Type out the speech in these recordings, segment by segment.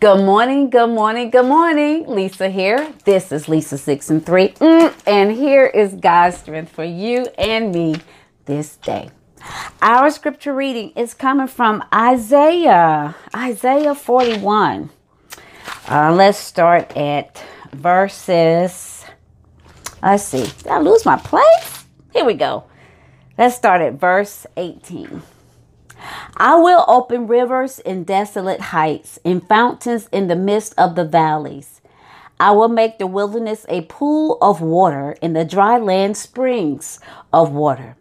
Good morning, good morning, good morning. Lisa here. This is Lisa 6 and 3. Mm, and here is God's strength for you and me this day. Our scripture reading is coming from Isaiah, Isaiah 41. Uh, let's start at verses. Let's see. Did I lose my place? Here we go. Let's start at verse 18. I will open rivers in desolate heights and fountains in the midst of the valleys. I will make the wilderness a pool of water and the dry land springs of water.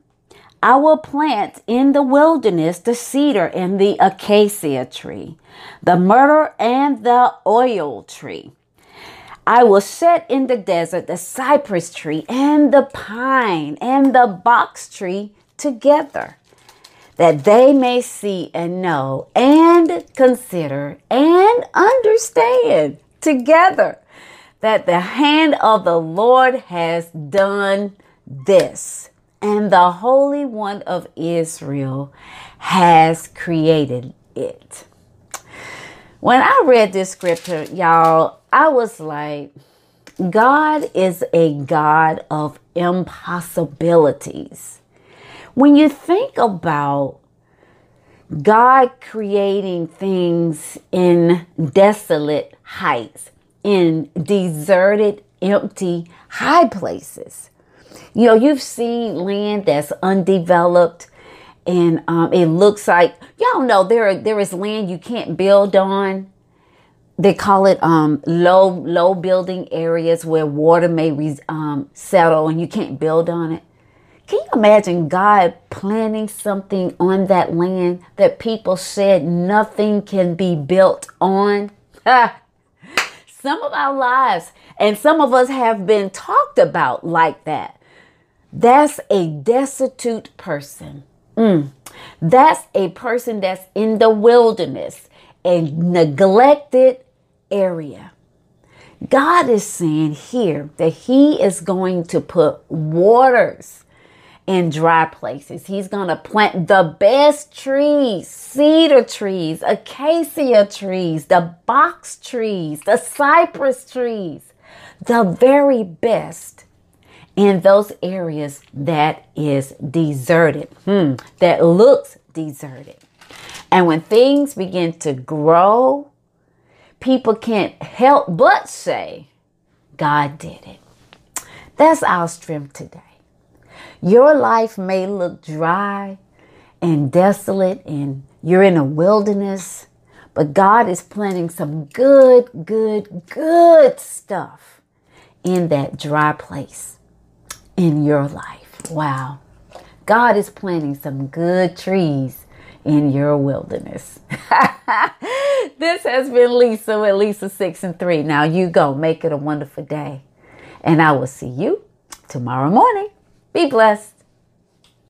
I will plant in the wilderness the cedar and the acacia tree, the myrtle and the oil tree. I will set in the desert the cypress tree and the pine and the box tree together that they may see and know and consider and understand together that the hand of the Lord has done this, and the Holy One of Israel has created it. When I read this scripture, y'all, I was like, God is a God of impossibilities. When you think about God creating things in desolate heights, in deserted, empty, high places. You know, you've seen land that's undeveloped and um, it looks like y'all know there there is land you can't build on. They call it um, low low building areas where water may re- um, settle and you can't build on it. Can you imagine God planting something on that land that people said nothing can be built on? some of our lives and some of us have been talked about like that. That's a destitute person. Mm. That's a person that's in the wilderness, a neglected area. God is saying here that He is going to put waters in dry places. He's going to plant the best trees, cedar trees, acacia trees, the box trees, the cypress trees, the very best in those areas that is deserted, hmm, that looks deserted. And when things begin to grow, people can't help but say, God did it. That's our strength today. Your life may look dry and desolate, and you're in a wilderness, but God is planting some good, good, good stuff in that dry place in your life. Wow. God is planting some good trees in your wilderness. this has been Lisa with Lisa 6 and 3. Now you go, make it a wonderful day. And I will see you tomorrow morning. Be blessed.